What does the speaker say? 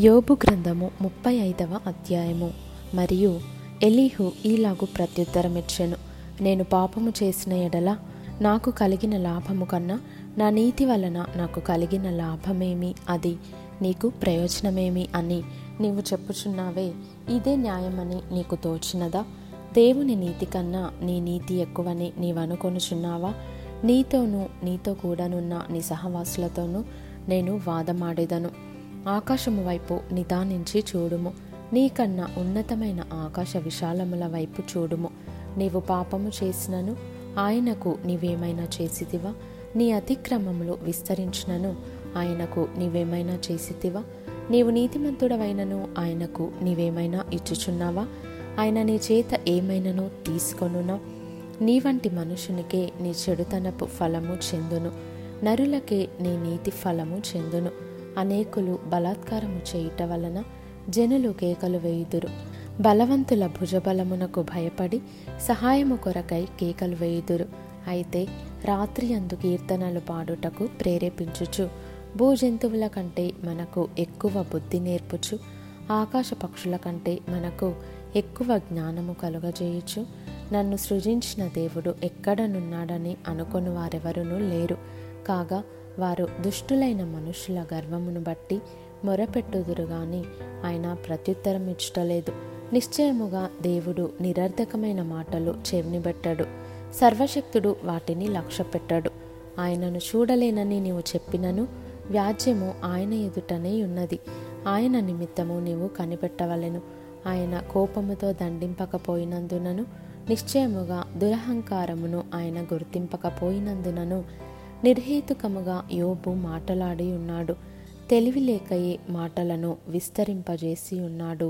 యోబు గ్రంథము ముప్పై ఐదవ అధ్యాయము. మరియు ఎలీహు ఈలాగు ప్రత్యుత్తరమిచ్చెను. నేను పాపము చేసిన ఎడల నాకు కలిగిన లాభము కన్నా నా నీతి వలన నాకు కలిగిన లాభమేమి? అది నీకు ప్రయోజనమేమి అని నీవు చెప్పుచున్నావే. ఇదే న్యాయమని నీకు తోచినదా? దేవుని నీతి కన్నా నీ నీతి ఎక్కువని నీవనుకొనుచున్నావా? నీతోనూ నీతో కూడానున్న నీ సహవాసులతోనూ నేను వాదమాడేదను. ఆకాశము వైపు నిదానించి చూడుము. నీకన్నా ఉన్నతమైన ఆకాశ విశాలముల వైపు చూడుము. నీవు పాపము చేసినను ఆయనకు నీవేమైనా చేసితివా? నీ అతిక్రమములు విస్తరించినను ఆయనకు నీవేమైనా చేసితివా? నీవు నీతిమంతుడవైనను ఆయనకు నీవేమైనా ఇచ్చుచున్నావా? ఆయన నీ చేత ఏమైనను తీసుకొనునా? నీ వంటి మనుషునికే నీ చెడుతనపు ఫలము చెందును. నరులకే నీ నీతి ఫలము చెందును. అనేకులు బలాత్కారము చేయుట వలన జనులు కేకలు వేయుదురు. బలవంతుల భుజబలమునకు భయపడి సహాయము కొరకై కేకలు వేయుదురు. అయితే రాత్రి అందు కీర్తనలు పాడుటకు ప్రేరేపించుచు భూజంతువుల కంటే మనకు ఎక్కువ బుద్ధి నేర్పుచు ఆకాశ పక్షుల కంటే మనకు ఎక్కువ జ్ఞానము కలుగజేయుచు నన్ను సృజించిన దేవుడు ఎక్కడనున్నాడని అనుకొని వారెవరునూ లేరు. కాగా వారు దుష్టులైన మనుషుల గర్వమును బట్టి మొరపెట్టుదురు గాని ఆయన ప్రత్యుత్తరం ఇచ్చటలేదు. నిశ్చయముగా దేవుడు నిరర్ధకమైన మాటలు చెవినిబెట్టాడు సర్వశక్తుడు వాటిని లక్ష్య పెట్టాడు ఆయనను చూడలేనని నీవు చెప్పినను వ్యాజ్యము ఆయన ఎదుటనే ఉన్నది. ఆయన నిమిత్తము నీవు కనిపెట్టవలెను. ఆయన కోపముతో దండింపకపోయినందునను నిశ్చయముగా దురహంకారమును ఆయన గుర్తింపకపోయినందునను నిర్హేతుకముగా యోబు మాటలాడి ఉన్నాడు తెలివి లేకయే మాటలను విస్తరింపజేసి ఉన్నాడు